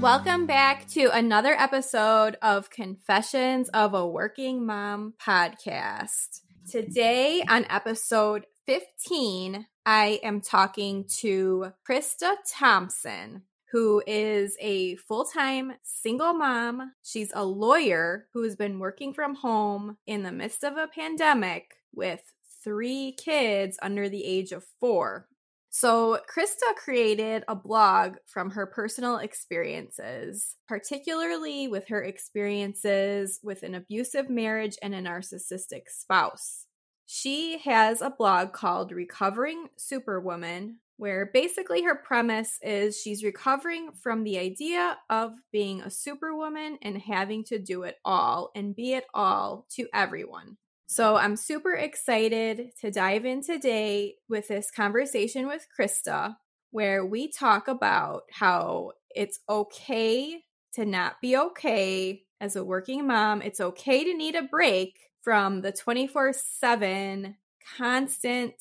Welcome back to another episode of Confessions of a Working Mom podcast. Today, on episode 15, I am talking to Krista Thompson, who is a full time single mom. She's a lawyer who has been working from home in the midst of a pandemic with three kids under the age of four. So, Krista created a blog from her personal experiences, particularly with her experiences with an abusive marriage and a narcissistic spouse. She has a blog called Recovering Superwoman, where basically her premise is she's recovering from the idea of being a superwoman and having to do it all and be it all to everyone. So I'm super excited to dive in today with this conversation with Krista, where we talk about how it's okay to not be okay as a working mom. It's okay to need a break from the 24 7 constant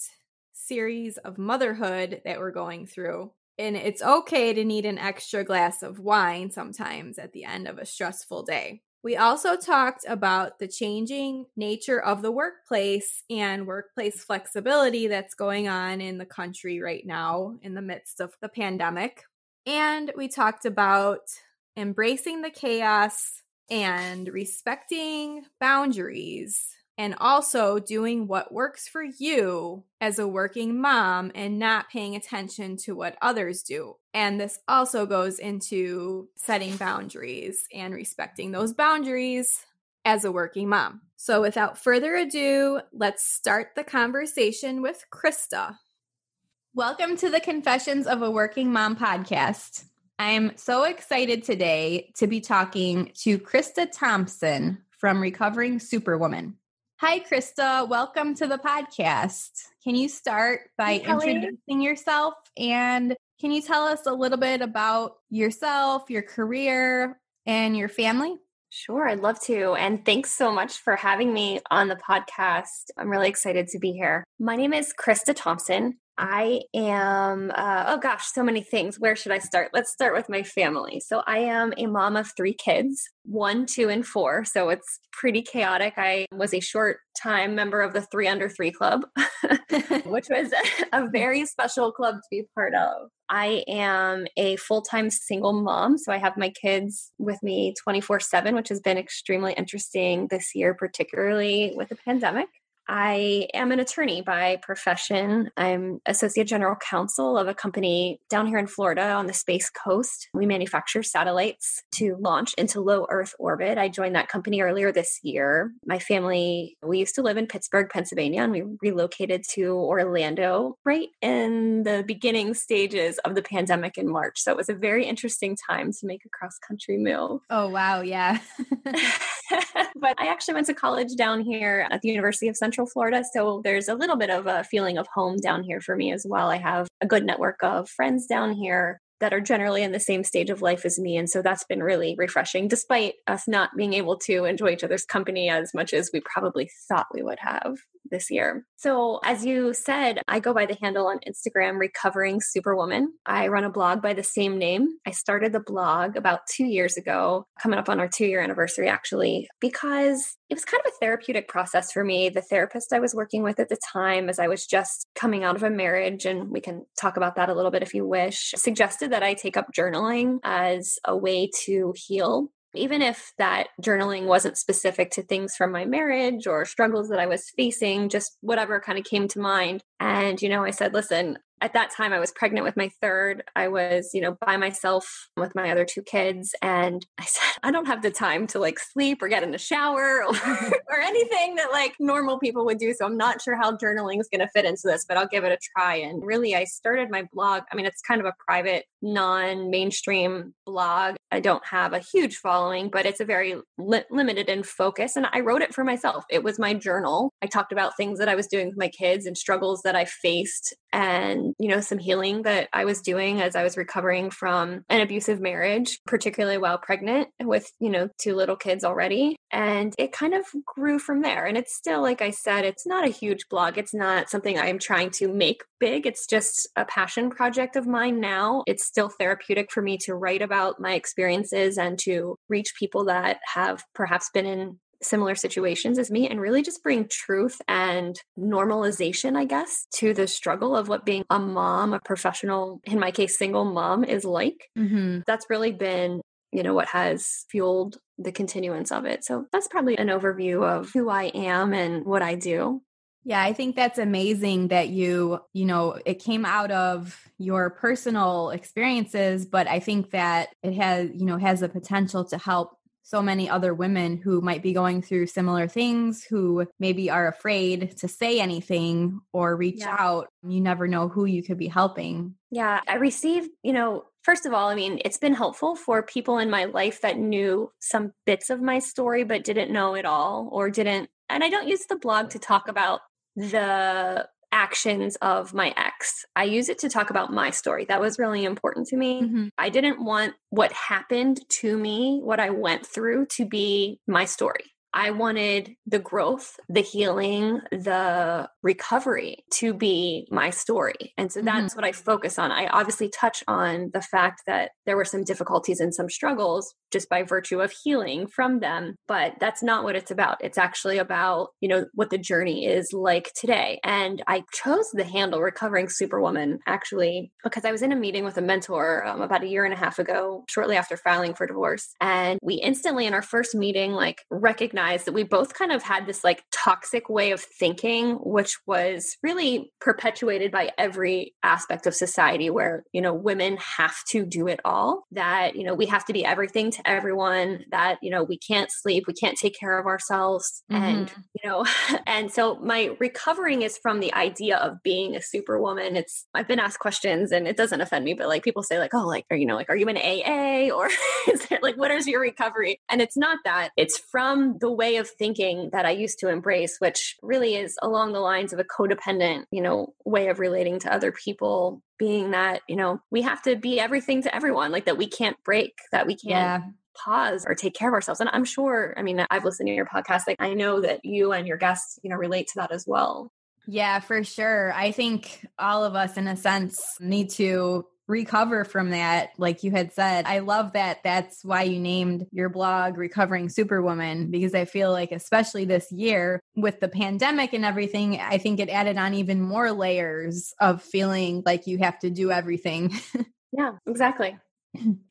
series of motherhood that we're going through. And it's okay to need an extra glass of wine sometimes at the end of a stressful day. We also talked about the changing nature of the workplace and workplace flexibility that's going on in the country right now in the midst of the pandemic. And we talked about embracing the chaos and respecting boundaries and also doing what works for you as a working mom and not paying attention to what others do. And this also goes into setting boundaries and respecting those boundaries as a working mom. So, without further ado, let's start the conversation with Krista. Welcome to the Confessions of a Working Mom podcast. I'm so excited today to be talking to Krista Thompson from Recovering Superwoman. Hi, Krista. Welcome to the podcast. Can you start by introducing yourself and can you tell us a little bit about yourself, your career, and your family? Sure, I'd love to. And thanks so much for having me on the podcast. I'm really excited to be here. My name is Krista Thompson. I am, uh, oh gosh, so many things. Where should I start? Let's start with my family. So, I am a mom of three kids one, two, and four. So, it's pretty chaotic. I was a short time member of the Three Under Three Club, which was a very special club to be part of. I am a full time single mom. So, I have my kids with me 24 7, which has been extremely interesting this year, particularly with the pandemic. I am an attorney by profession. I'm associate general counsel of a company down here in Florida on the Space Coast. We manufacture satellites to launch into low Earth orbit. I joined that company earlier this year. My family, we used to live in Pittsburgh, Pennsylvania, and we relocated to Orlando right in the beginning stages of the pandemic in March. So it was a very interesting time to make a cross country move. Oh, wow. Yeah. but I actually went to college down here at the University of Central Central Florida. So there's a little bit of a feeling of home down here for me as well. I have a good network of friends down here that are generally in the same stage of life as me. And so that's been really refreshing, despite us not being able to enjoy each other's company as much as we probably thought we would have this year. So, as you said, I go by the handle on Instagram, Recovering Superwoman. I run a blog by the same name. I started the blog about two years ago, coming up on our two year anniversary, actually, because it was kind of a therapeutic process for me. The therapist I was working with at the time, as I was just coming out of a marriage, and we can talk about that a little bit if you wish, suggested that I take up journaling as a way to heal even if that journaling wasn't specific to things from my marriage or struggles that I was facing, just whatever kind of came to mind. And, you know, I said, listen, at that time I was pregnant with my third. I was, you know, by myself with my other two kids. And I said, I don't have the time to like sleep or get in the shower or, or anything that like normal people would do. So I'm not sure how journaling is going to fit into this, but I'll give it a try. And really, I started my blog. I mean, it's kind of a private, non mainstream blog. I don't have a huge following, but it's a very li- limited in focus. And I wrote it for myself. It was my journal. I talked about things that I was doing with my kids and struggles that I faced and, you know, some healing that I was doing as I was recovering from an abusive marriage, particularly while pregnant with, you know, two little kids already. And it kind of grew from there. And it's still, like I said, it's not a huge blog. It's not something I'm trying to make big. It's just a passion project of mine now. It's still therapeutic for me to write about my experiences and to reach people that have perhaps been in similar situations as me and really just bring truth and normalization, I guess, to the struggle of what being a mom, a professional, in my case, single mom is like. Mm-hmm. That's really been, you know, what has fueled the continuance of it. So that's probably an overview of who I am and what I do. Yeah, I think that's amazing that you, you know, it came out of your personal experiences, but I think that it has, you know, has the potential to help so many other women who might be going through similar things, who maybe are afraid to say anything or reach yeah. out. You never know who you could be helping. Yeah, I received, you know, first of all, I mean, it's been helpful for people in my life that knew some bits of my story, but didn't know it all or didn't. And I don't use the blog to talk about the actions of my ex. I use it to talk about my story. That was really important to me. Mm-hmm. I didn't want what happened to me, what I went through, to be my story. I wanted the growth, the healing, the recovery to be my story. And so that's mm-hmm. what I focus on. I obviously touch on the fact that there were some difficulties and some struggles just by virtue of healing from them, but that's not what it's about. It's actually about, you know, what the journey is like today. And I chose the handle recovering superwoman actually because I was in a meeting with a mentor um, about a year and a half ago, shortly after filing for divorce. And we instantly in our first meeting like recognized recognized that we both kind of had this like toxic way of thinking, which was really perpetuated by every aspect of society where, you know, women have to do it all, that, you know, we have to be everything to everyone, that, you know, we can't sleep, we can't take care of ourselves. Mm-hmm. And, you know, and so my recovering is from the idea of being a superwoman. It's, I've been asked questions and it doesn't offend me, but like people say, like, oh, like, are you know, like, are you an AA or is it like, what is your recovery? And it's not that, it's from the way of thinking that I used to embrace, which really is along the lines of a codependent, you know, way of relating to other people, being that, you know, we have to be everything to everyone, like that we can't break, that we can't yeah pause or take care of ourselves. And I'm sure, I mean, I've listened to your podcast. Like I know that you and your guests, you know, relate to that as well. Yeah, for sure. I think all of us, in a sense, need to recover from that like you had said. I love that that's why you named your blog recovering superwoman because i feel like especially this year with the pandemic and everything i think it added on even more layers of feeling like you have to do everything. Yeah exactly.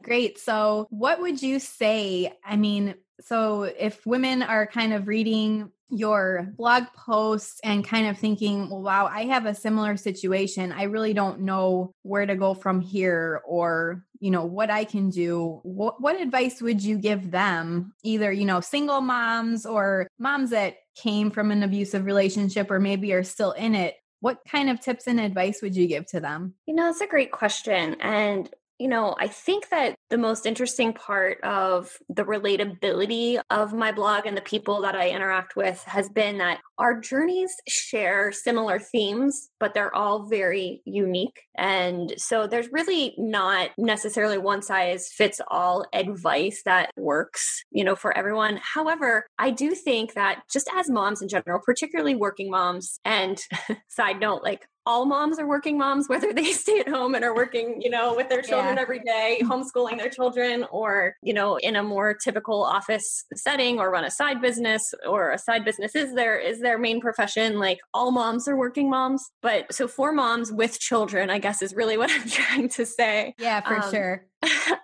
Great. So what would you say i mean so if women are kind of reading your blog posts and kind of thinking, well, wow, I have a similar situation. I really don't know where to go from here or, you know, what I can do. What, what advice would you give them? Either, you know, single moms or moms that came from an abusive relationship or maybe are still in it. What kind of tips and advice would you give to them? You know, that's a great question. And you know, I think that the most interesting part of the relatability of my blog and the people that I interact with has been that our journeys share similar themes, but they're all very unique. And so there's really not necessarily one size fits all advice that works, you know, for everyone. However, I do think that just as moms in general, particularly working moms, and side note, like all moms are working moms, whether they stay at home and are working, you know, with their children yeah. every day, homeschooling their children, or, you know, in a more typical office setting or run a side business or a side business is their is their main profession. Like all moms are working moms. But so for moms with children, I guess is really what I'm trying to say. Yeah, for um, sure.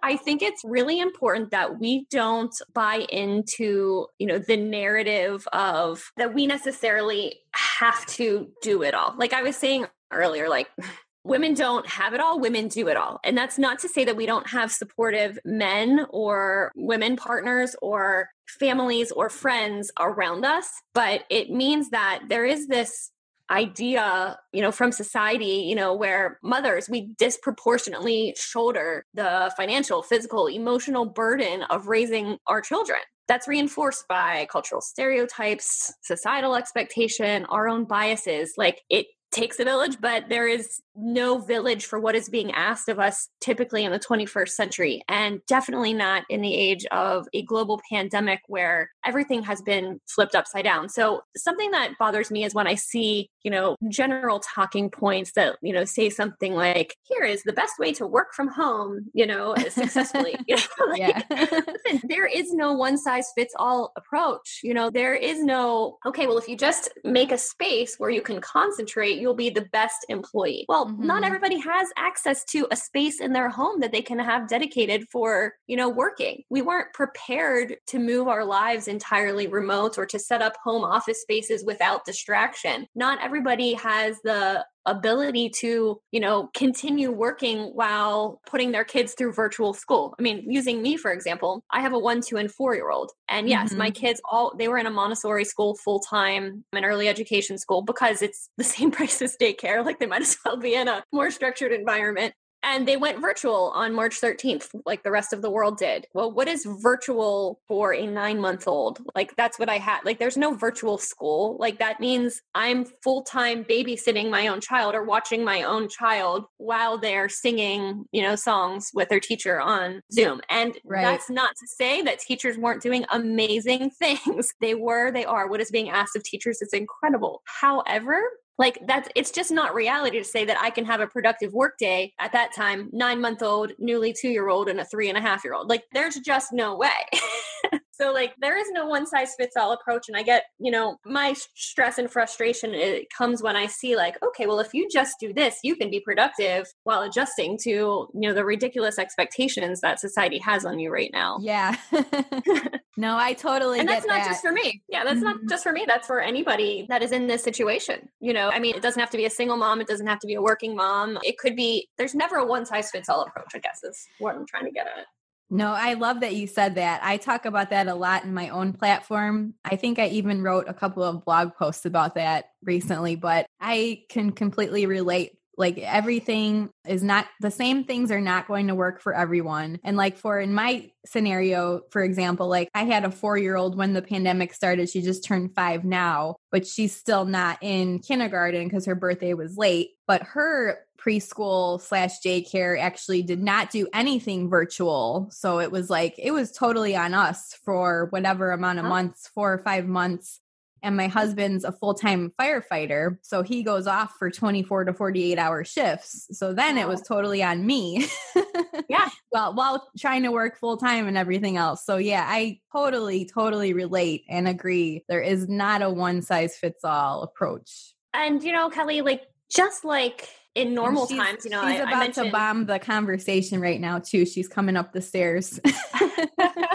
I think it's really important that we don't buy into, you know, the narrative of that we necessarily have to do it all. Like I was saying earlier, like women don't have it all, women do it all. And that's not to say that we don't have supportive men or women partners or families or friends around us, but it means that there is this idea, you know, from society, you know, where mothers, we disproportionately shoulder the financial, physical, emotional burden of raising our children. That's reinforced by cultural stereotypes, societal expectation, our own biases. Like it takes a village, but there is no village for what is being asked of us typically in the 21st century, and definitely not in the age of a global pandemic where everything has been flipped upside down. So, something that bothers me is when I see, you know, general talking points that, you know, say something like, here is the best way to work from home, you know, successfully. you know, like, listen, there is no one size fits all approach. You know, there is no, okay, well, if you just make a space where you can concentrate, you'll be the best employee. Well, mm-hmm. not everybody has access to a space in their home that they can have dedicated for, you know, working. We weren't prepared to move our lives entirely remote or to set up home office spaces without distraction. Not everybody has the ability to, you know, continue working while putting their kids through virtual school. I mean, using me, for example, I have a one, two, and four year old. And yes, mm-hmm. my kids all, they were in a Montessori school full time, an early education school because it's the same price as daycare. Like they might as well be in a more structured environment and they went virtual on March 13th, like the rest of the world did. Well, what is virtual for a nine month old? Like, that's what I had. Like, there's no virtual school. Like, that means I'm full time babysitting my own child or watching my own child while they're singing, you know, songs with their teacher on Zoom. And right. that's not to say that teachers weren't doing amazing things. They were, they are. What is being asked of teachers is incredible. However, like that's it's just not reality to say that i can have a productive work day at that time nine month old newly two year old and a three and a half year old. Like there's just no way So like there is no one size fits all approach and I get, you know, my stress and frustration it comes when I see like, okay, well if you just do this, you can be productive while adjusting to, you know, the ridiculous expectations that society has on you right now. Yeah. no, I totally And that's not that. just for me. Yeah, that's mm-hmm. not just for me. That's for anybody that is in this situation. You know, I mean, it doesn't have to be a single mom, it doesn't have to be a working mom. It could be there's never a one size fits all approach, I guess is what I'm trying to get at. No, I love that you said that. I talk about that a lot in my own platform. I think I even wrote a couple of blog posts about that recently, but I can completely relate. Like everything is not the same things are not going to work for everyone. And like for in my scenario, for example, like I had a four year old when the pandemic started. She just turned five now, but she's still not in kindergarten because her birthday was late. But her preschool slash daycare actually did not do anything virtual. So it was like, it was totally on us for whatever amount of months, four or five months. And my husband's a full time firefighter. So he goes off for 24 to 48 hour shifts. So then it was totally on me. yeah. well, while trying to work full time and everything else. So yeah, I totally, totally relate and agree. There is not a one size fits all approach. And, you know, Kelly, like, just like in normal times, you know, she's I, about I mentioned... to bomb the conversation right now too. She's coming up the stairs.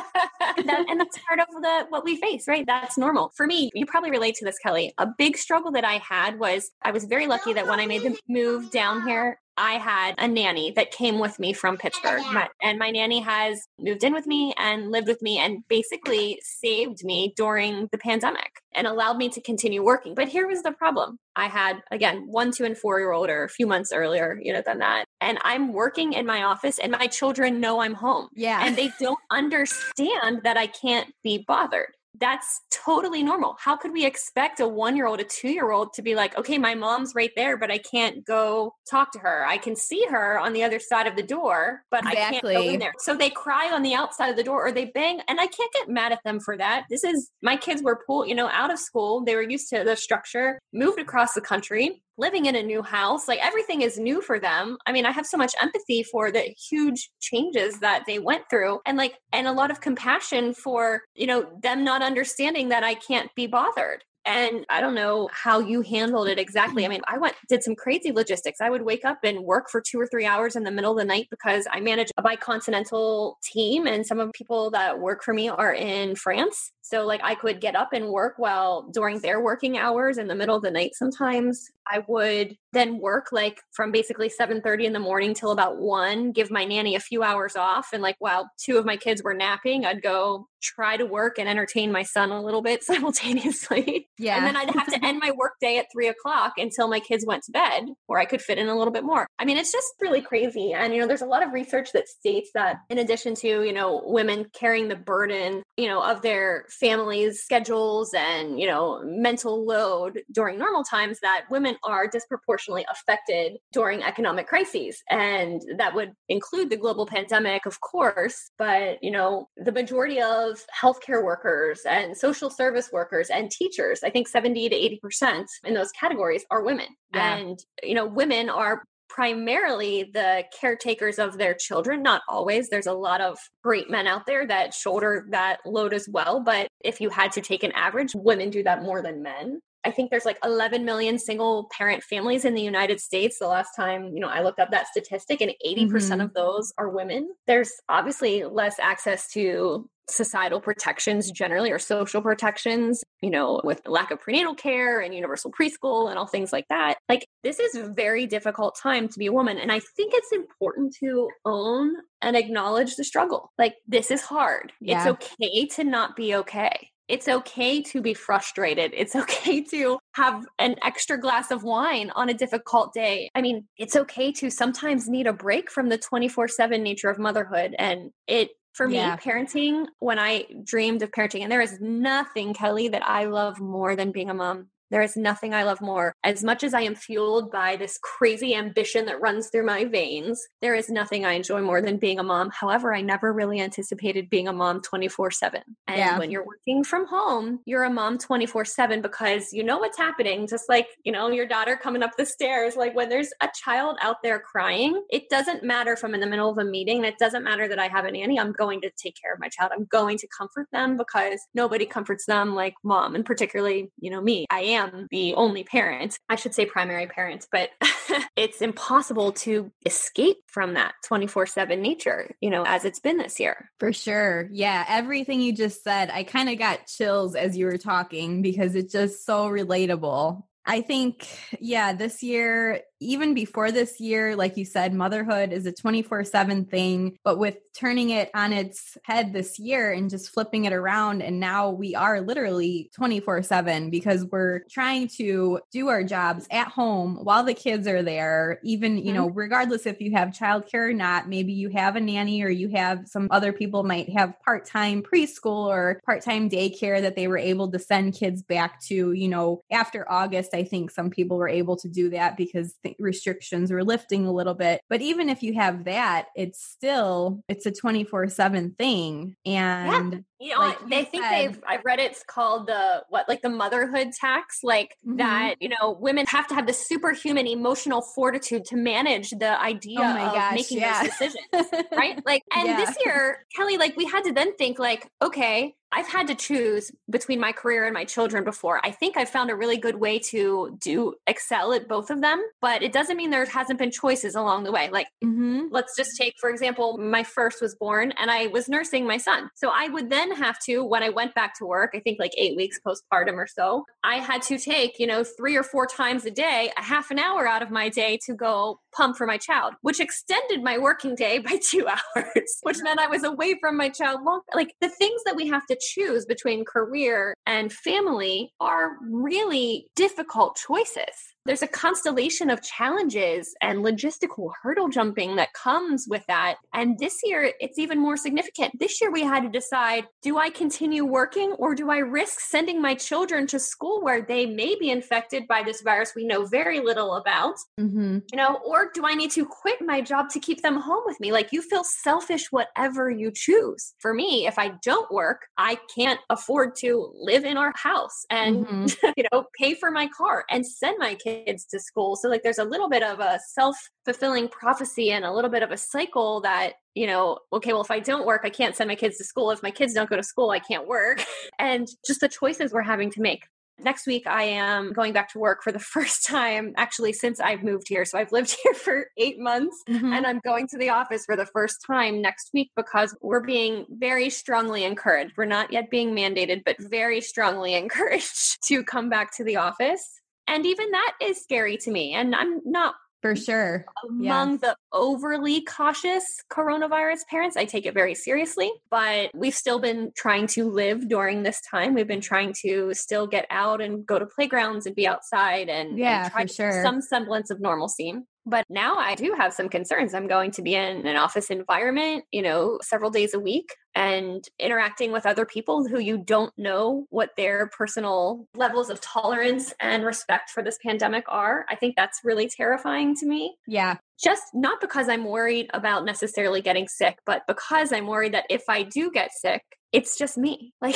that, and that's part of the what we face, right? That's normal. For me, you probably relate to this, Kelly. A big struggle that I had was I was very lucky that when I made the move down here, I had a nanny that came with me from Pittsburgh. My, and my nanny has moved in with me and lived with me and basically saved me during the pandemic and allowed me to continue working. But here was the problem. I had, again, one, two, and four year old or a few months earlier, you know, than that. And I'm working in my office and my children know I'm home. Yeah. And they don't understand that I can't be bothered that's totally normal. How could we expect a one year old, a two year old to be like, okay, my mom's right there, but I can't go talk to her. I can see her on the other side of the door, but exactly. I can't go in there. So they cry on the outside of the door or they bang. And I can't get mad at them for that. This is my kids were pulled, you know, out of school. They were used to the structure, moved across the country living in a new house like everything is new for them i mean i have so much empathy for the huge changes that they went through and like and a lot of compassion for you know them not understanding that i can't be bothered and I don't know how you handled it exactly. I mean, I went did some crazy logistics. I would wake up and work for two or three hours in the middle of the night because I manage a bicontinental team, and some of the people that work for me are in France. So like I could get up and work while during their working hours in the middle of the night sometimes. I would then work like from basically 7:30 in the morning till about 1, give my nanny a few hours off and like while two of my kids were napping, I'd go try to work and entertain my son a little bit simultaneously. Yeah. And then I'd have to end my work day at three o'clock until my kids went to bed, where I could fit in a little bit more. I mean, it's just really crazy. And, you know, there's a lot of research that states that in addition to, you know, women carrying the burden, you know, of their families' schedules and, you know, mental load during normal times, that women are disproportionately affected during economic crises. And that would include the global pandemic, of course. But, you know, the majority of healthcare workers and social service workers and teachers. I think 70 to 80% in those categories are women. Yeah. And, you know, women are primarily the caretakers of their children. Not always. There's a lot of great men out there that shoulder that load as well. But if you had to take an average, women do that more than men. I think there's like 11 million single parent families in the United States. The last time, you know, I looked up that statistic and 80% mm hmm of those are women. There's obviously less access to societal protections generally or social protections, you know, with lack of prenatal care and universal preschool and all things like that. Like this is a very difficult time to be a woman. And I think it's important to own and acknowledge the struggle. Like this is hard. Yeah. It's okay to not be okay. It's okay to be frustrated. It's okay to have an extra glass of wine on a difficult day. I mean, it's okay to sometimes need a break from the 24 7 nature of motherhood. And it for me, yeah. parenting, when I dreamed of parenting, and there is nothing, Kelly, that I love more than being a mom. There is nothing I love more. As much as I am fueled by this crazy ambition that runs through my veins, there is nothing I enjoy more than being a mom. However, I never really anticipated being a mom 24 7. And yeah. when you're working from home, you're a mom 24 7 because you know what's happening. Just like, you know, your daughter coming up the stairs, like when there's a child out there crying, it doesn't matter if I'm in the middle of a meeting and it doesn't matter that I have a nanny. I'm going to take care of my child. I'm going to comfort them because nobody comforts them like mom, and particularly, you know, me. I am am the only parent, I should say primary parent, but it's impossible to escape from that 24 7 nature, you know, as it's been this year. For sure. Yeah. Everything you just said, I kind of got chills as you were talking because it's just so relatable. I think, yeah, this year even before this year, like you said, motherhood is a 24 7 thing, but with turning it on its head this year and just flipping it around. And now we are literally 24 7 because we're trying to do our jobs at home while the kids are there, even, you mm-hmm. know, regardless if you have childcare or not, maybe you have a nanny or you have some other people might have part time preschool or part time daycare that they were able to send kids back to, you know, after August. I think some people were able to do that because restrictions were lifting a little bit. But even if you have that, it's still it's a 24/7 thing and yeah. You know, like they think said, they've I've read it's called the what like the motherhood tax like mm-hmm. that, you know, women have to have the superhuman emotional fortitude to manage the idea oh of gosh, making yeah. those decisions, right? Like and yeah. this year, Kelly like we had to then think like, okay, I've had to choose between my career and my children before. I think I've found a really good way to do excel at both of them, but it doesn't mean there hasn't been choices along the way. Like, mm-hmm. let's just take, for example, my first was born and I was nursing my son. So I would then have to, when I went back to work, I think like eight weeks postpartum or so, I had to take, you know, three or four times a day, a half an hour out of my day to go pump for my child, which extended my working day by two hours, which meant I was away from my child long. Like the things that we have to choose between career and family are really difficult choices there's a constellation of challenges and logistical hurdle jumping that comes with that. And this year, it's even more significant. This year, we had to decide do I continue working or do I risk sending my children to school where they may be infected by this virus we know very little about? Mm-hmm. You know, or do I need to quit my job to keep them home with me? Like, you feel selfish, whatever you choose. For me, if I don't work, I can't afford to live in our house and, mm-hmm. you know, pay for my car and send my kids kids to school. So like there's a little bit of a self-fulfilling prophecy and a little bit of a cycle that, you know, okay, well if I don't work, I can't send my kids to school. If my kids don't go to school, I can't work. And just the choices we're having to make. Next week, I am going back to work for the first time, actually, since I've moved here. So I've lived here for eight months mm-hmm. and I'm going to the office for the first time next week because we're being very strongly encouraged. We're not yet being mandated, but very strongly encouraged to come back to the office And even that is scary to me. And I'm not for sure. Among yeah. the overly cautious coronavirus parents, I take it very seriously, but we've still been trying to live during this time. We've been trying to still get out and go to playgrounds and be outside and, yeah, and try for sure. some semblance of normalcy. But now I do have some concerns. I'm going to be in an office environment, you know, several days a week and interacting with other people who you don't know what their personal levels of tolerance and respect for this pandemic are. I think that's really terrifying to me. Yeah. Just not because I'm worried about necessarily getting sick, but because I'm worried that if I do get sick, it's just me. Like,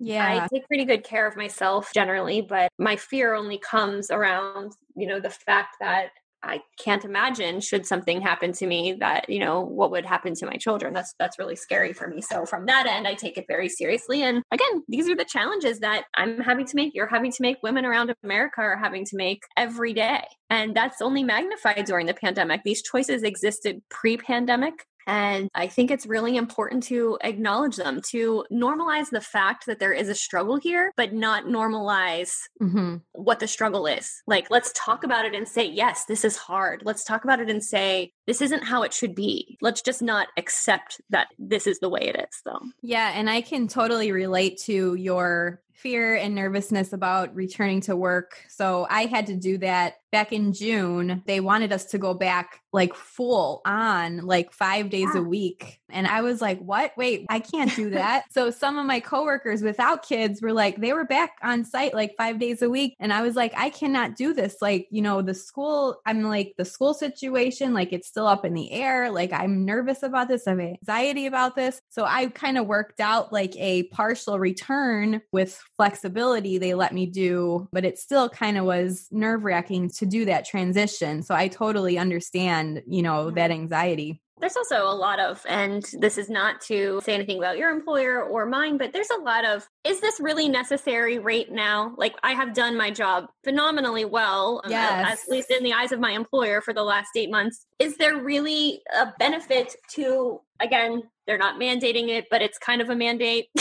yeah. I take pretty good care of myself generally, but my fear only comes around, you know, the fact that I can't imagine should something happen to me that, you know, what would happen to my children. That's that's really scary for me. So from that end, I take it very seriously. And again, these are the challenges that I'm having to make. You're having to make women around America are having to make every day. And that's only magnified during the pandemic. These choices existed pre-pandemic and I think it's really important to acknowledge them, to normalize the fact that there is a struggle here, but not normalize mm-hmm. what the struggle is. Like, let's talk about it and say, yes, this is hard. Let's talk about it and say, this isn't how it should be. Let's just not accept that this is the way it is, though. Yeah. And I can totally relate to your fear and nervousness about returning to work. So I had to do that back in June. They wanted us to go back like full on, like five days a week. And I was like, what? Wait, I can't do that. so some of my coworkers without kids were like, they were back on site like five days a week. And I was like, I cannot do this. Like, you know, the school, I'm like, the school situation, like it's still up in the air. Like I'm nervous about this. I have anxiety about this. So I kind of worked out like a partial return with flexibility they let me do, but it still kind of was nerve wracking to do that transition. So I totally understand, you know, that mm-hmm. anxiety. There's also a lot of, and this is not to say anything about your employer or mine, but there's a lot of, is this really necessary right now? Like, I have done my job phenomenally well, um, yes. at least in the eyes of my employer for the last eight months. Is there really a benefit to, again, they're not mandating it, but it's kind of a mandate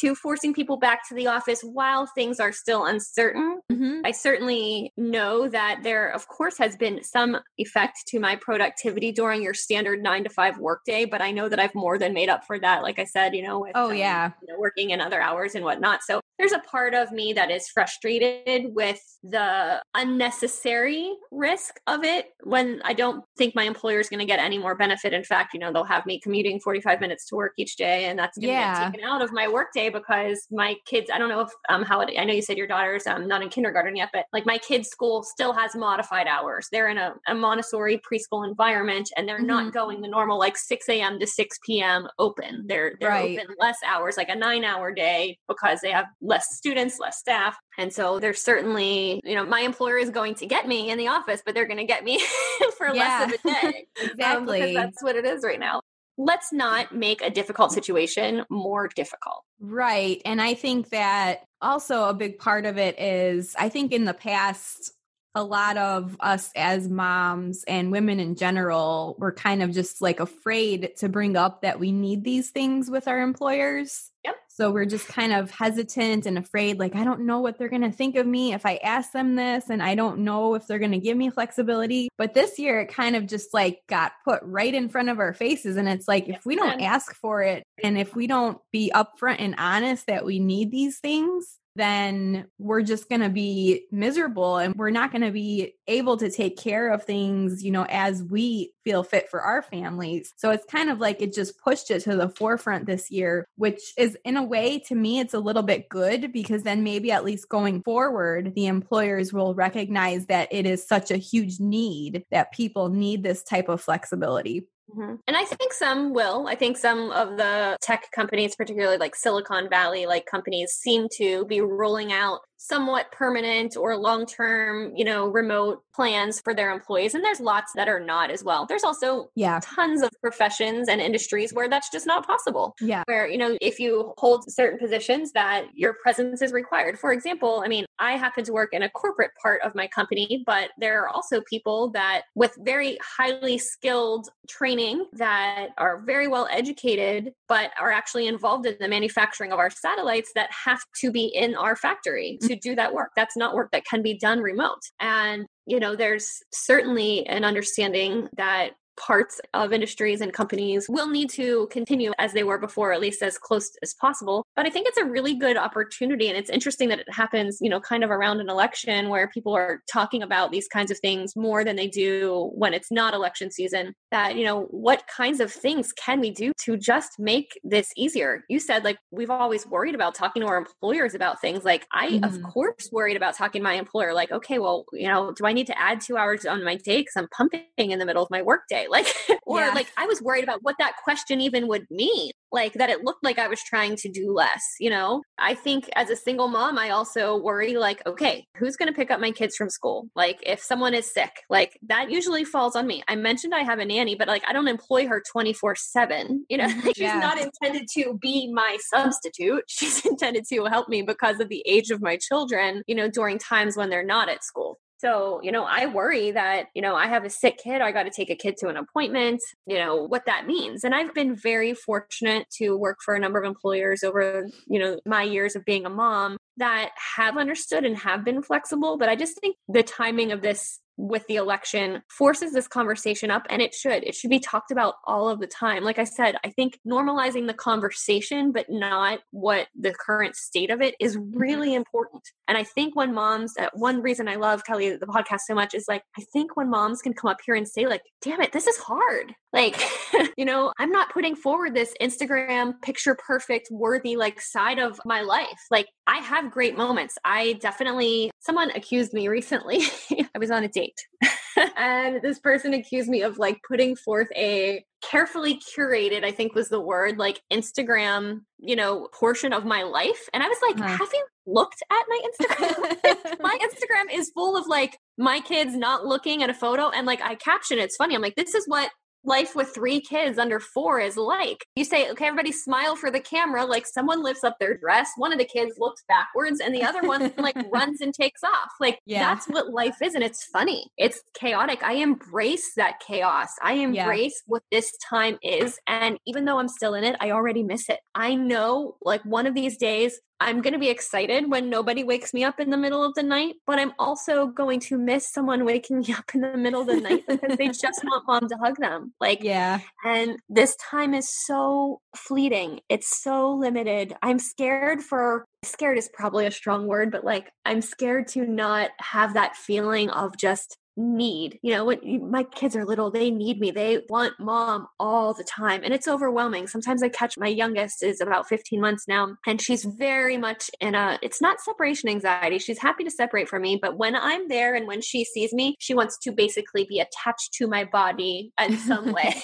to forcing people back to the office while things are still uncertain. Mm-hmm. I certainly know that there, of course, has been some effect to my productivity during your standard nine to five workday, but I know that I've more than made up for that. Like I said, you know, with oh um, yeah, you know, working in other hours and whatnot. So there's a part of me that is frustrated with the unnecessary risk of it when I don't think my employer is going to get any more benefit. In fact, you know, they'll have me commuting 45 minutes to work each day, and that's going to yeah. get taken out of my workday because my kids, I don't know if um, how it, I know you said your daughter's um, not in kindergarten yet, but like my kids' school still has modified hours. They're in a, a Montessori preschool environment and they're mm-hmm. not going the normal like 6 a.m. to 6 p.m. open. They're, they're right. open less hours, like a nine hour day because they have less students, less staff. And so there's certainly, you know, my employer is going to get me in the office, but they're going to get me for yeah. less of a day. exactly. Um, that's what it is right now. Let's not make a difficult situation more difficult. Right. And I think that also a big part of it is I think in the past, a lot of us as moms and women in general were kind of just like afraid to bring up that we need these things with our employers. Yep. So we're just kind of hesitant and afraid, like, I don't know what they're going to think of me if I ask them this, and I don't know if they're going to give me flexibility. But this year, it kind of just like got put right in front of our faces. And it's like, if we don't ask for it and if we don't be upfront and honest that we need these things, then we're just going to be miserable and we're not going to be able to take care of things, you know, as we feel fit for our families. So it's kind of like it just pushed it to the forefront this year, which is in a way to me, it's a little bit good because then maybe at least going forward, the employers will recognize that it is such a huge need that people need this type of flexibility. Mm-hmm. And I think some will. I think some of the tech companies, particularly like Silicon Valley like companies, seem to be rolling out somewhat permanent or long term, you know, remote plans for their employees. And there's lots that are not as well. There's also yeah. tons of professions and industries where that's just not possible. Yeah. Where, you know, if you hold certain positions that your presence is required. For example, I mean, I happen to work in a corporate part of my company, but there are also people that with very highly skilled training that are very well educated, but are actually involved in the manufacturing of our satellites that have to be in our factory to to do that work. That's not work that can be done remote. And you know, there's certainly an understanding that parts of industries and companies will need to continue as they were before, at least as close as possible. But I think it's a really good opportunity. And it's interesting that it happens, you know, kind of around an election where people are talking about these kinds of things more than they do when it's not election season. That, you know, what kinds of things can we do to just make this easier? You said, like, we've always worried about talking to our employers about things. Like, I, mm-hmm. of course, worried about talking to my employer, like, okay, well, you know, do I need to add two hours on my day because I'm pumping in the middle of my workday? Like, or yeah. like I was worried about what that question even would mean. Like that it looked like I was trying to do less, you know? I think as a single mom, I also worry like, okay, who's going to pick up my kids from school? Like if someone is sick, like that usually falls on me. I mentioned I have a nanny, but like I don't employ her 24 7. You know, she's yeah. not intended to be my substitute. She's intended to help me because of the age of my children, you know, during times when they're not at school. So, you know, I worry that, you know, I have a sick kid, I got to take a kid to an appointment, you know, what that means. And I've been very fortunate to work for a number of employers over, you know, my years of being a mom that have understood and have been flexible. But I just think the timing of this with the election forces this conversation up and it should. It should be talked about all of the time. Like i said i think normalizing the conversation but not what the current state of it is really important. And i think when moms uh, one reason i love kelly the podcast so much is like i think when moms can come up here and say like damn it this is hard. Like you know i'm not putting forward this instagram picture perfect worthy like side of my life. Like i have great moments i definitely someone accused me recently i was on a date and this person accused me of like putting forth a carefully curated, I think was the word, like Instagram, you know, portion of my life. And I was like, uh-huh. have you looked at my Instagram? my Instagram is full of like my kids not looking at a photo and like I caption it. It's funny. I'm like, this is what life with three kids under four is like. You say, okay, everybody smile for the camera. Like someone lifts up their dress, one of the kids looks backwards, and the other one like runs and takes off. Like yeah. that's what life is. And it's funny. It's chaotic. I embrace that chaos. I embrace yeah. what this time is. And even though I'm still in it, I already miss it. I know like one of these days I'm going to be excited when nobody wakes me up in the middle of the night, but I'm also going to miss someone waking me up in the middle of the night because they just want mom to hug them. Like, yeah. And this time is so fleeting. It's so limited. I'm scared for, scared is probably a strong word, but like, I'm scared to not have that feeling of just need. You know, when my kids are little, they need me. They want mom all the time. And it's overwhelming. Sometimes I catch my youngest is about 15 months now, and she's very much in a, it's not separation anxiety. She's happy to separate from me. But when I'm there and when she sees me, she wants to basically be attached to my body in some way.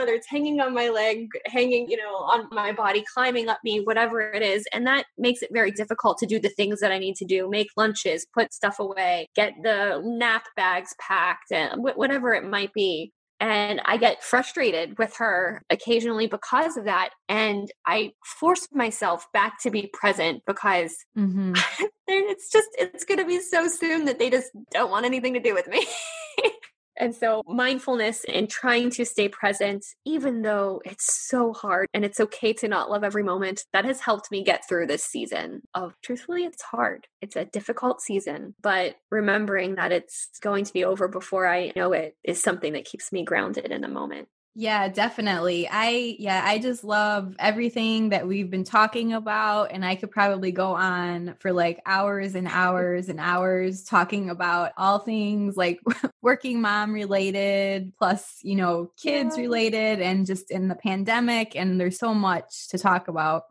Whether it's hanging on my leg, hanging, you know, on my body, climbing up me, whatever it is. And that makes it very difficult to do the things that I need to do make lunches, put stuff away, get the nap bags packed, and whatever it might be. And I get frustrated with her occasionally because of that. And I force myself back to be present because mm-hmm. it's just, it's going to be so soon that they just don't want anything to do with me. And so, mindfulness and trying to stay present, even though it's so hard and it's okay to not love every moment, that has helped me get through this season of truthfully, it's hard. It's a difficult season, but remembering that it's going to be over before I know it is something that keeps me grounded in the moment. Yeah, definitely. I yeah, I just love everything that we've been talking about and I could probably go on for like hours and hours and hours talking about all things like working mom related plus, you know, kids related and just in the pandemic and there's so much to talk about.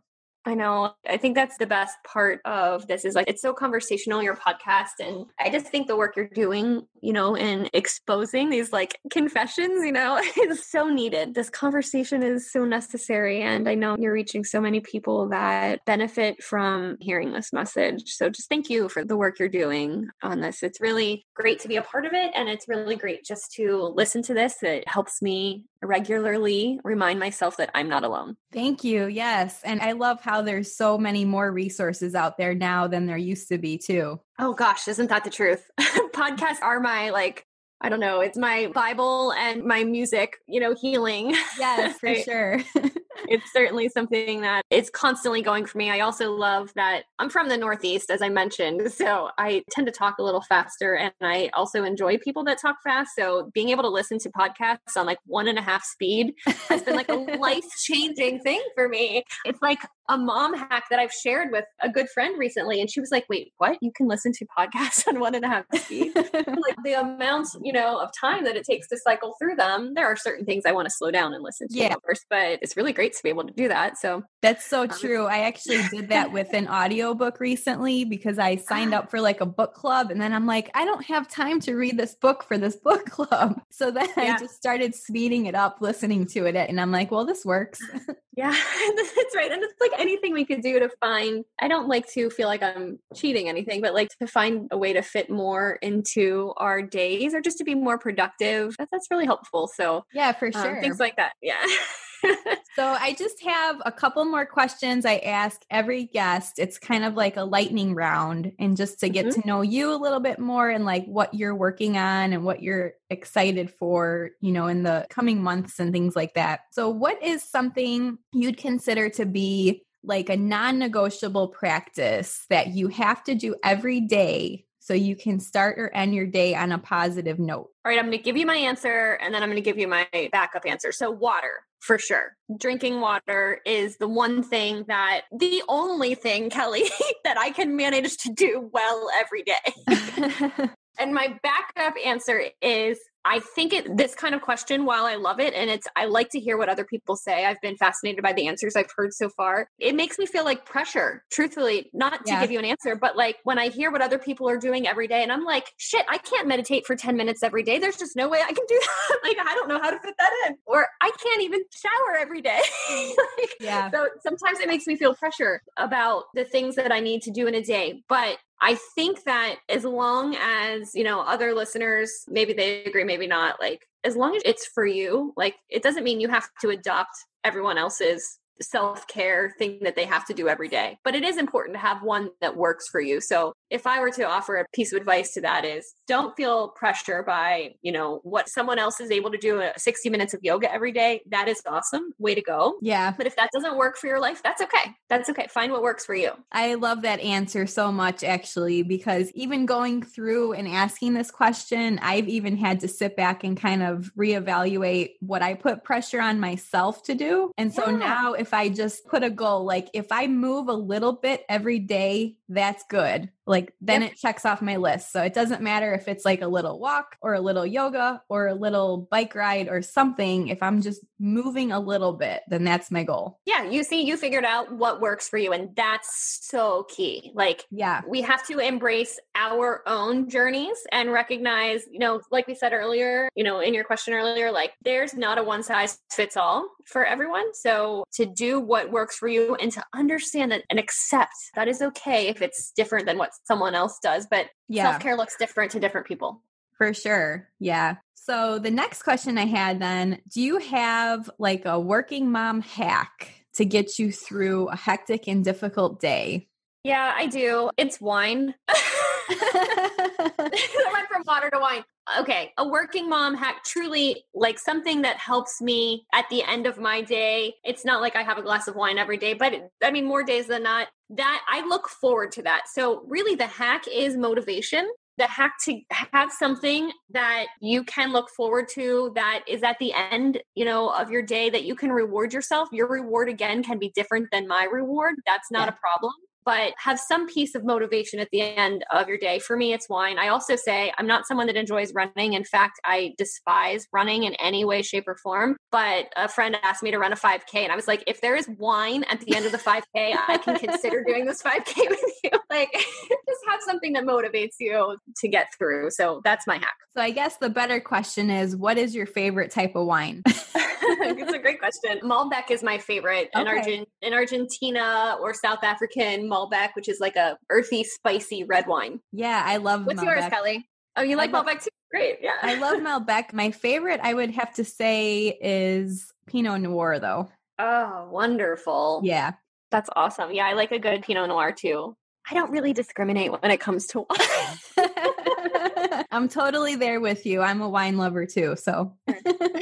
I know. I think that's the best part of this is like it's so conversational your podcast and I just think the work you're doing, you know, in exposing these like confessions, you know, is so needed. This conversation is so necessary and I know you're reaching so many people that benefit from hearing this message. So just thank you for the work you're doing on this. It's really great to be a part of it and it's really great just to listen to this. It helps me regularly remind myself that I'm not alone. Thank you. Yes. And I love how there's so many more resources out there now than there used to be, too. Oh, gosh. Isn't that the truth? Podcasts are my like, I don't know, it's my Bible and my music, you know, healing. Yes, for sure. it's certainly something that it's constantly going for me. I also love that I'm from the Northeast, as I mentioned. So I tend to talk a little faster and I also enjoy people that talk fast. So being able to listen to podcasts on like one and a half speed has been like a life changing thing for me. It's like a mom hack that I've shared with a good friend recently. And she was like, wait, what? You can listen to podcasts on one and a half speed? like the amount, you know, of time that it takes to cycle through them. There are certain things I want to slow down and listen to, yeah. first, but it's really great to be able to do that. So that's so um, true. I actually did that with an audiobook recently because I signed up for like a book club and then I'm like, I don't have time to read this book for this book club. So then yeah. I just started speeding it up, listening to it. And I'm like, well, this works. Yeah, that's right. And it's like anything we could do to find, I don't like to feel like I'm cheating anything, but like to find a way to fit more into our days or just to be more productive. That's, that's really helpful. So, yeah, for sure. Um, things like that. Yeah. so I just have a couple more questions I ask every guest. It's kind of like a lightning round and just to get mm-hmm. to know you a little bit more and like what you're working on and what you're excited for, you know, in the coming months and things like that. So what is something you'd consider to be like a non-negotiable practice that you have to do every day so you can start or end your day on a positive note. All right, I'm going to give you my answer and then I'm going to give you my backup answer. So, water for sure. Drinking water is the one thing that, the only thing, Kelly, that I can manage to do well every day. and my backup answer is I think it this kind of question, while I love it and it's I like to hear what other people say. I've been fascinated by the answers I've heard so far. It makes me feel like pressure, truthfully, not to yeah. give you an answer, but like when I hear what other people are doing every day and I'm like, shit, I can't meditate for 10 minutes every day. There's just no way I can do that. like I don't know how to fit that in. Or I can't even shower every day. like, yeah. So sometimes it makes me feel pressure about the things that I need to do in a day. But I think that as long as, you know, other listeners, maybe they agree, maybe not, like as long as it's for you, like it doesn't mean you have to adopt everyone else's self care thing that they have to do every day. But it is important to have one that works for you. So if I were to offer a piece of advice to that is don't feel pressure by, you know, what someone else is able to do uh, 60 minutes of yoga every day. That is awesome. Way to go. Yeah. But if that doesn't work for your life, that's okay. That's okay. Find what works for you. I love that answer so much actually because even going through and asking this question, I've even had to sit back and kind of reevaluate what I put pressure on myself to do. And so yeah. now if I just put a goal like if I move a little bit every day, that's good like then yep. it checks off my list. So it doesn't matter if it's like a little walk or a little yoga or a little bike ride or something. If I'm just moving a little bit, then that's my goal. Yeah. You see, you figured out what works for you. And that's so key. Like, yeah, we have to embrace our own journeys and recognize, you know, like we said earlier, you know, in your question earlier, like there's not a one size fits all for everyone. So to do what works for you and to understand that and accept that is okay if it's different than what someone else does, but yeah. self care looks different to different people. For sure. Yeah. So the next question I had then do you have like a working mom hack to get you through a hectic and difficult day? Yeah, I do. It's wine. Went from water to wine. Okay, a working mom hack truly like something that helps me at the end of my day. It's not like I have a glass of wine every day, but I mean, more days than not, that I look forward to that. So, really, the hack is motivation the hack to have something that you can look forward to that is at the end you know of your day that you can reward yourself your reward again can be different than my reward that's not yeah. a problem but have some piece of motivation at the end of your day. For me, it's wine. I also say I'm not someone that enjoys running. In fact, I despise running in any way, shape, or form. But a friend asked me to run a 5K, and I was like, if there is wine at the end of the 5K, I can consider doing this 5K with you. Like, just have something that motivates you to get through. So that's my hack. So I guess the better question is what is your favorite type of wine? it's a great question. Malbec is my favorite okay. in, Argent- in Argentina or South African Malbec, which is like a earthy, spicy red wine. Yeah, I love. Malbec. What's Malbec. yours, Kelly? Oh, you like Malbec too? Great. Yeah, I love Malbec. My favorite, I would have to say, is Pinot Noir, though. Oh, wonderful. Yeah, that's awesome. Yeah, I like a good Pinot Noir too. I don't really discriminate when it comes to wine. I'm totally there with you. I'm a wine lover too. So,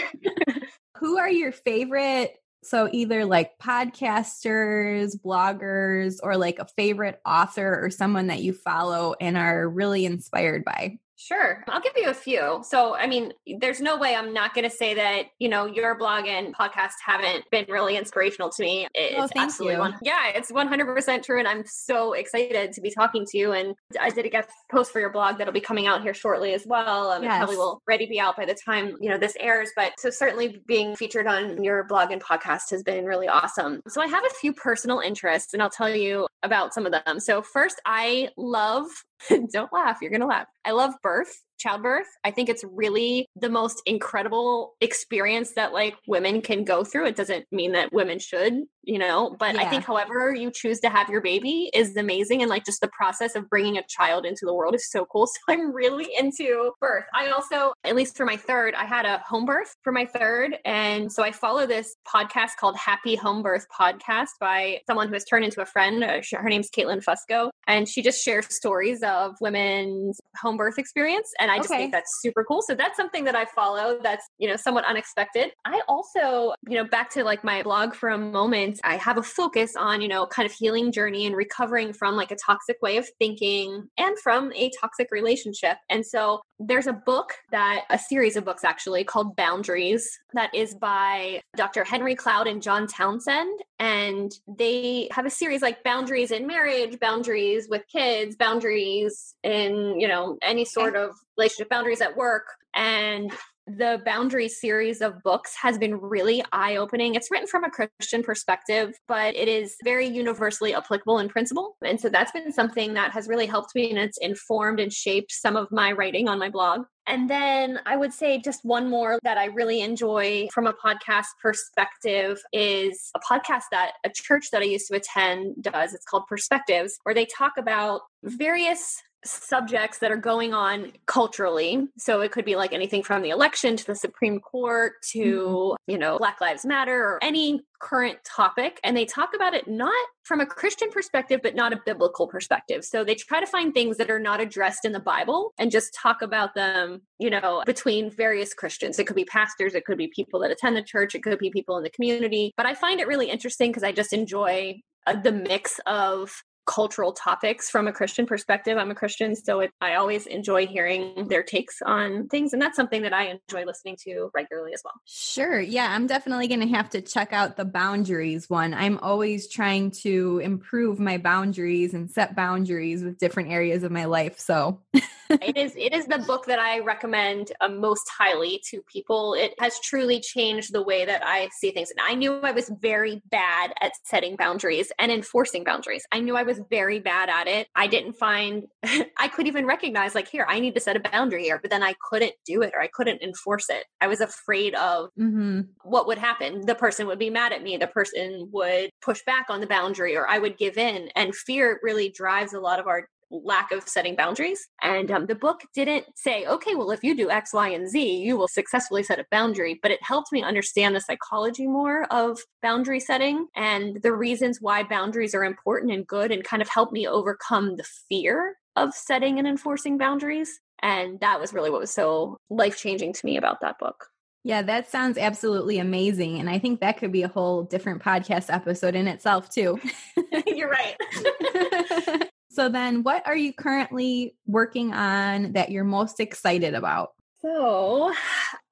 who are your favorite So either like podcasters, bloggers, or like a favorite author or someone that you follow and are really inspired by. Sure. I'll give you a few. So, I mean, there's no way I'm not going to say that, you know, your blog and podcast haven't been really inspirational to me. It's oh, thank absolutely you. One, yeah, it's 100% true. And I'm so excited to be talking to you. And I did a guest post for your blog that'll be coming out here shortly as well. Um, Yes. It probably will already be out by the time, you know, this airs. But so certainly being featured on your blog and podcast has been really awesome. So I have a few personal interests and I'll tell you about some of them. So first, I love don't laugh. You're going to laugh. I love birth, childbirth. I think it's really the most incredible experience that like women can go through. It doesn't mean that women should, you know, but I think however you choose to have your baby is amazing. And like just the process of bringing a child into the world is so cool. So I'm really into birth. I also, at least for my third, I had a home birth for my third. And so I follow this podcast called Happy Home Birth Podcast by someone who has turned into a friend. Uh, Her name's Caitlin Fusco. And she just shares stories of women's home birth experience. And I just Okay. think that's super cool. So that's something that I follow that's, you know, somewhat unexpected. I also, you know, back to like my blog for a moment, I have a focus on, you know, kind of healing journey and recovering from like a toxic way of thinking and from a toxic relationship. And so there's a book that, a series of books actually called Boundaries that is by Dr. Henry Cloud and John Townsend. And they have a series like boundaries in marriage, boundaries with kids, boundaries in, you know, any sort of relationship, boundaries at work. And the Boundary series of books has been really eye opening. It's written from a Christian perspective, but it is very universally applicable in principle. And so that's been something that has really helped me and it's informed and shaped some of my writing on my blog. And then I would say just one more that I really enjoy from a podcast perspective is a podcast that a church that I used to attend does. It's called Perspectives, where they talk about various subjects that are going on culturally. So it could be like anything from the election to the Supreme Court to, you know, Black Lives Matter or any current topic. And they talk about it not from a Christian perspective, but not a biblical perspective. So they try to find things that are not addressed in the Bible and just talk about them, you know, between various Christians. It could be pastors, it could be people that attend the church, it could be people in the community. But I find it really interesting because I just enjoy uh, the mix of cultural topics from a Christian perspective. I'm a Christian, so it, I always enjoy hearing their takes on things. And that's something that I enjoy listening to regularly as well. Sure. Yeah, I'm definitely going to have to check out the boundaries one. I'm always trying to improve my boundaries and set boundaries with different areas of my life. So, it is it is the book that I recommend uh, most highly to people. It has truly changed the way that I see things. And I knew I was very bad at setting boundaries and enforcing boundaries. I knew I was very bad at it. I didn't find I could even recognize like here I need to set a boundary here, but then I couldn't do it or I couldn't enforce it. I was afraid of mhm. what would happen. The person would be mad at me. The person would push back on the boundary or I would give in. And fear really drives a lot of our lack of setting boundaries. And um, the book didn't say, okay, well, if you do X, Y, and Z, you will successfully set a boundary. But it helped me understand the psychology more of boundary setting and the reasons why boundaries are important and good and kind of helped me overcome the fear of setting and enforcing boundaries. And that was really what was so life changing to me about that book. yeah, that sounds absolutely amazing. And I think that could be a whole different podcast episode in itself, too. You're right. so, then what are you currently working on that you're most excited about? So,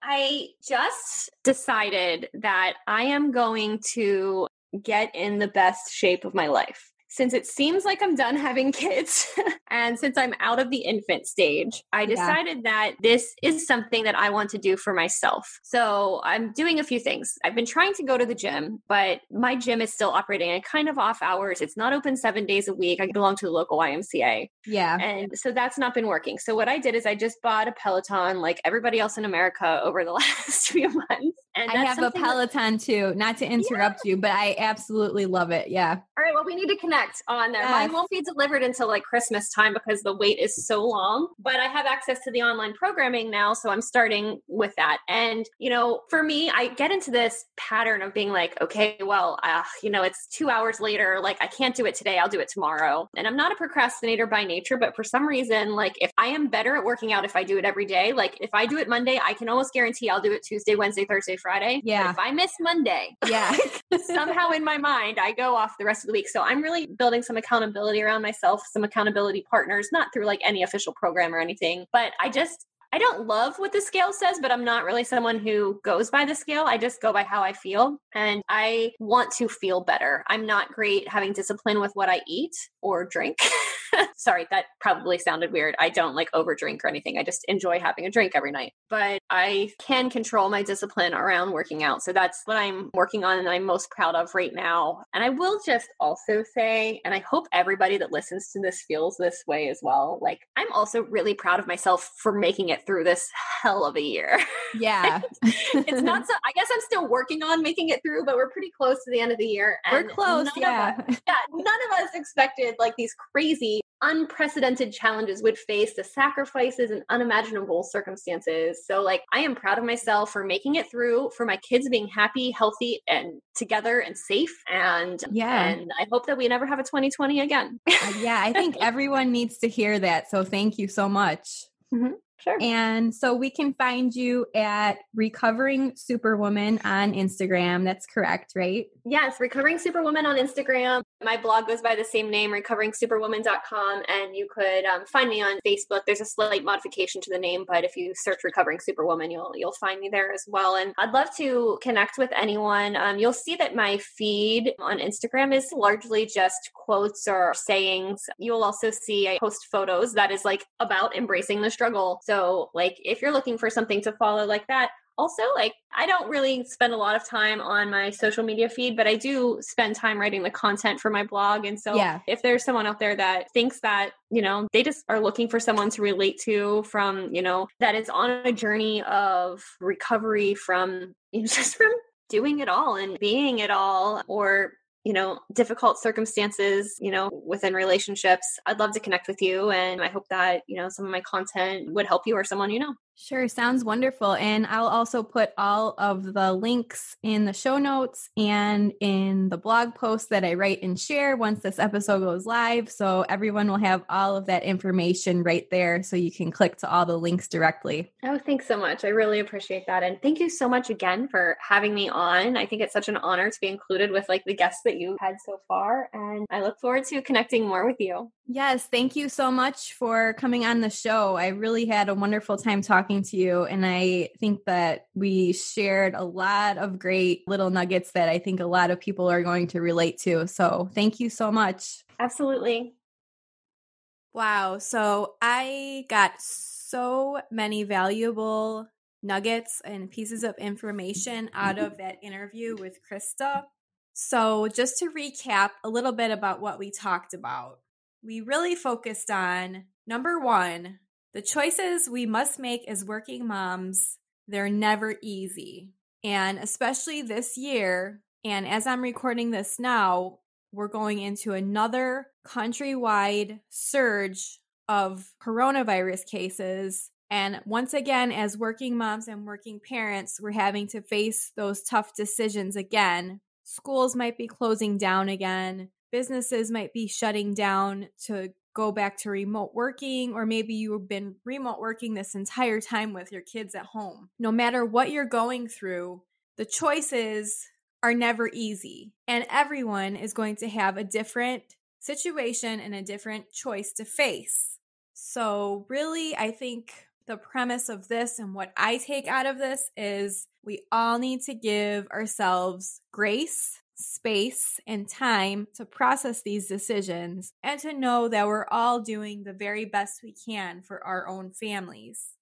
I just decided that I am going to get in the best shape of my life. Since it seems like I'm done having kids and since I'm out of the infant stage, I Yeah. decided that this is something that I want to do for myself. So I'm doing a few things. I've been trying to go to the gym, but my gym is still operating at kind of off hours. It's not open seven days a week. I belong to the local YMCA. Yeah. And so that's not been working. So what I did is I just bought a Peloton like everybody else in America over the last few months. And I have a something that- Peloton too, not to interrupt you, but I absolutely love it. Yeah. All right, well, we need to connect on there. Yes. Mine won't be delivered until like Christmas time because the wait is so long. But I have access to the online programming now, so I'm starting with that. And you know, for me, I get into this pattern of being like, okay, well, uh, you know, it's two hours later. Like, I can't do it today. I'll do it tomorrow. And I'm not a procrastinator by nature, but for some reason, like, if I am better at working out if I do it every day, like if I do it Monday, I can almost guarantee I'll do it Tuesday, Wednesday, Thursday, Friday. Yeah. But if I miss Monday, Yeah. somehow in my mind, I go off the rest of the week. So I'm really building some accountability around myself, some accountability partners, not through like any official program or anything, but I just, I don't love what the scale says, but I'm not really someone who goes by the scale. I just go by how I feel and I want to feel better. I'm not great having discipline with what I eat or drink. Sorry, that probably sounded weird. I don't like over drink or anything. I just enjoy having a drink every night. But I can control my discipline around working out. So that's what I'm working on and I'm most proud of right now. And I will just also say, and I hope everybody that listens to this feels this way as well. Like, I'm also really proud of myself for making it through this hell of a year. Yeah. it's not so, I guess I'm still working on making it through, but we're pretty close to the end of the year. We're close. Yeah. us- yeah, none of us expected like these crazy, unprecedented challenges would face the sacrifices and unimaginable circumstances. So, like, I am proud of myself for making it through, for my kids being happy, healthy, and together and safe. And Yeah. and I hope that we never have a 2020 again. Uh, yeah. I think everyone needs to hear that. So thank you so much. Sure. And so we can find you at Recovering Superwoman on Instagram. That's correct, right? Yes, Recovering Superwoman on Instagram. My blog goes by the same name, recoveringsuperwoman.com. And you could um, find me on Facebook. There's a slight modification to the name, but if you search Recovering Superwoman, you'll you'll find me there as well. And I'd love to connect with anyone. Um, you'll see that my feed on Instagram is largely just quotes or sayings. You'll also see I post photos that is like about embracing the struggle. So, like, if you're looking for something to follow like that, also like i don't really spend a lot of time on my social media feed but i do spend time writing the content for my blog and so Yeah. if there's someone out there that thinks that you know they just are looking for someone to relate to from you know that is on a journey of recovery from you know, just from doing it all and being it all or you know difficult circumstances you know within relationships i'd love to connect with you and i hope that you know some of my content would help you or someone you know Sure, sounds wonderful. And I'll also put all of the links in the show notes and in the blog post that I write and share once this episode goes live. So everyone will have all of that information right there so you can click to all the links directly. Oh, thanks so much. I really appreciate that. And thank you so much again for having me on. I think it's such an honor to be included with like the guests that you had so far. And I look forward to connecting more with you. Yes, thank you so much for coming on the show. I really had a wonderful time talking to you. And I think that we shared a lot of great little nuggets that I think a lot of people are going to relate to. So thank you so much. Absolutely. Wow. So I got so many valuable nuggets and pieces of information out of that interview with Krista. So, just to recap a little bit about what we talked about, we really focused on number one, the choices we must make as working moms, they're never easy. And especially this year, and as I'm recording this now, we're going into another countrywide surge of coronavirus cases. And once again, as working moms and working parents, we're having to face those tough decisions again. Schools might be closing down again, businesses might be shutting down to go back to remote working, or maybe you've been remote working this entire time with your kids at home. No matter what you're going through, the choices are never easy, and everyone is going to have a different situation and a different choice to face. So, really, I think the premise of this and what I take out of this is we all need to give ourselves grace, space, and time to process these decisions and to know that we're all doing the very best we can for our own families.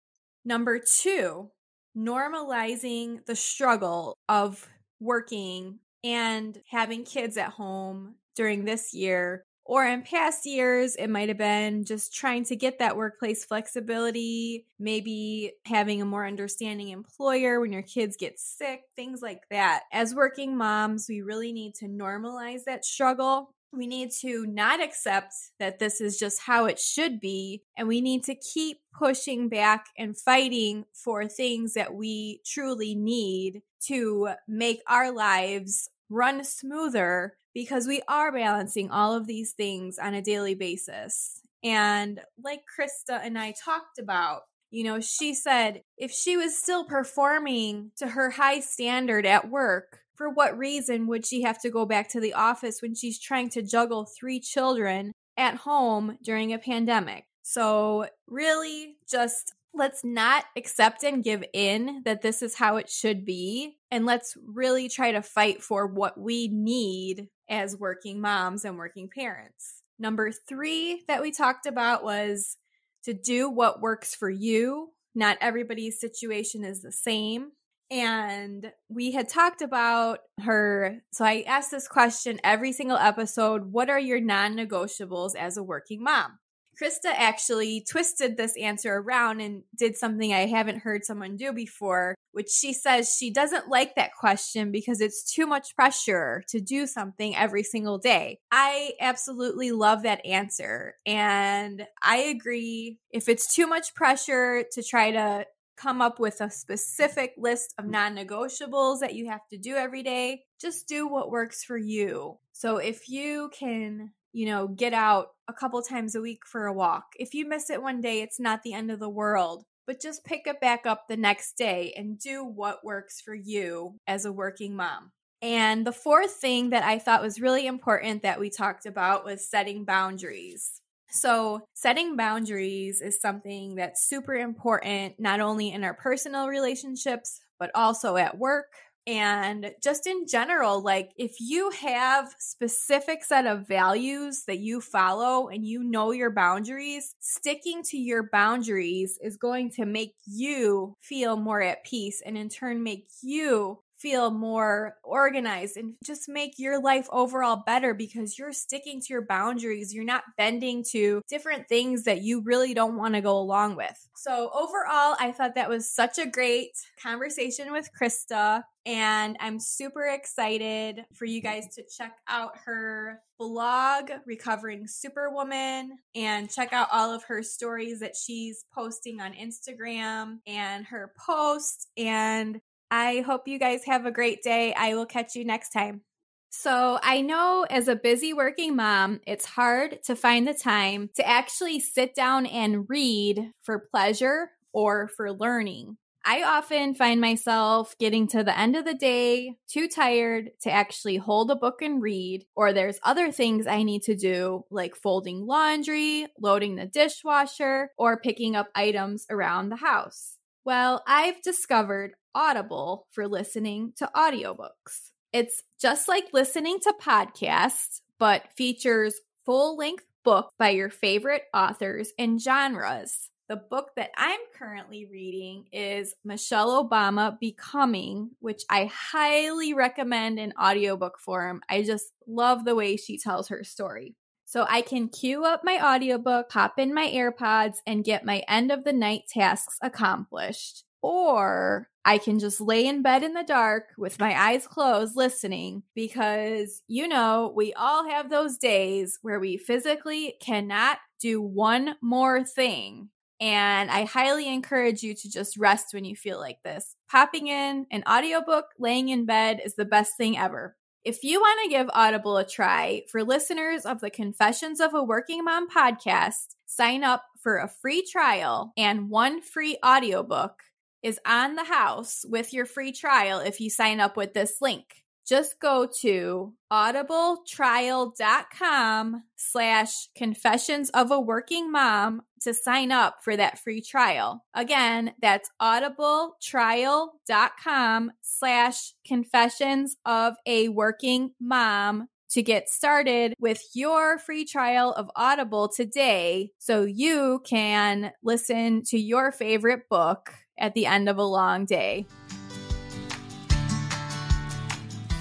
Number two, normalizing the struggle of working and having kids at home during this year or in past years, it might have been just trying to get that workplace flexibility, maybe having a more understanding employer when your kids get sick, things like that. As working moms, we really need to normalize that struggle. We need to not accept that this is just how it should be. And we need to keep pushing back and fighting for things that we truly need to make our lives run smoother because we are balancing all of these things on a daily basis. And like Krista and I talked about, You know, she said if she was still performing to her high standard at work, for what reason would she have to go back to the office when she's trying to juggle three children at home during a pandemic? So, really, just let's not accept and give in that this is how it should be. And let's really try to fight for what we need as working moms and working parents. Number three that we talked about was to do what works for you. Not everybody's situation is the same. And we had talked about her. So I asked this question every single episode What are your non negotiables as a working mom? Krista actually twisted this answer around and did something I haven't heard someone do before, which she says she doesn't like that question because it's too much pressure to do something every single day. I absolutely love that answer. And I agree. If it's too much pressure to try to come up with a specific list of non negotiables that you have to do every day, just do what works for you. So if you can you know, get out a couple times a week for a walk. If you miss it one day, it's not the end of the world, but just pick it back up the next day and do what works for you as a working mom. And the fourth thing that I thought was really important that we talked about was setting boundaries. So, setting boundaries is something that's super important, not only in our personal relationships, but also at work, and just in general like if you have specific set of values that you follow and you know your boundaries sticking to your boundaries is going to make you feel more at peace and in turn make you feel more organized and just make your life overall better because you're sticking to your boundaries. You're not bending to different things that you really don't want to go along with. So, overall, I thought that was such a great conversation with Krista. And I'm super excited for you guys to check out her blog, Recovering Superwoman, and check out all of her stories that she's posting on Instagram and her posts. And I hope you guys have a great day. I will catch you next time. So, I know as a busy working mom, it's hard to find the time to actually sit down and read for pleasure or for learning. I often find myself getting to the end of the day too tired to actually hold a book and read, or there's other things I need to do, like folding laundry, loading the dishwasher, or picking up items around the house. Well, I've discovered Audible for listening to audiobooks. It's just like listening to podcasts, but features full length books by your favorite authors and genres. The book that I'm currently reading is Michelle Obama Becoming, which I highly recommend in audiobook form. I just love the way she tells her story. So I can queue up my audiobook, pop in my AirPods, and get my end of the night tasks accomplished. Or I can just lay in bed in the dark with my eyes closed listening because, you know, we all have those days where we physically cannot do one more thing. And I highly encourage you to just rest when you feel like this. Popping in an audiobook laying in bed is the best thing ever. If you want to give Audible a try, for listeners of the Confessions of a Working Mom podcast, sign up for a free trial and one free audiobook is on the house with your free trial if you sign up with this link. Just go to audibletrial.com slash confessions of a working mom to sign up for that free trial. Again, that's audibletrial.com slash confessions of a working mom to get started with your free trial of Audible today so you can listen to your favorite book at the end of a long day.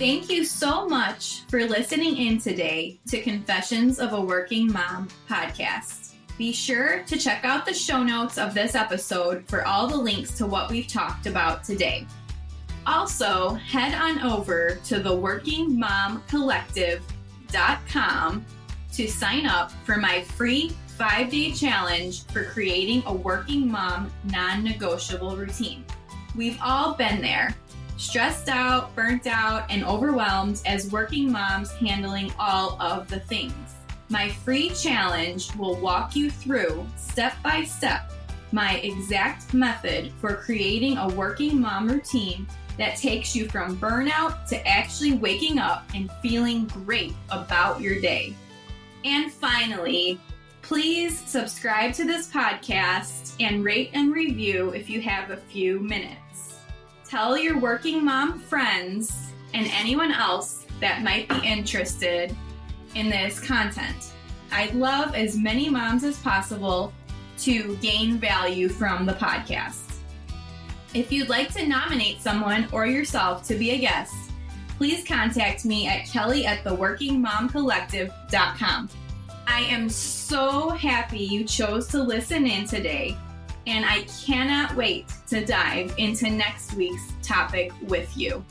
Thank you so much for listening in today to Confessions of a Working Mom podcast. Be sure to check out the show notes of this episode for all the links to what we've talked about today. Also, head on over to the workingmomcollective.com to sign up for my free five day challenge for creating a working mom non negotiable routine. We've all been there, stressed out, burnt out, and overwhelmed as working moms handling all of the things. My free challenge will walk you through step by step my exact method for creating a working mom routine that takes you from burnout to actually waking up and feeling great about your day. And finally, please subscribe to this podcast and rate and review if you have a few minutes. Tell your working mom friends and anyone else that might be interested in this content. I'd love as many moms as possible to gain value from the podcast. If you'd like to nominate someone or yourself to be a guest, please contact me at kelly at theworkingmomcollective.com. I am so happy you chose to listen in today, and I cannot wait to dive into next week's topic with you.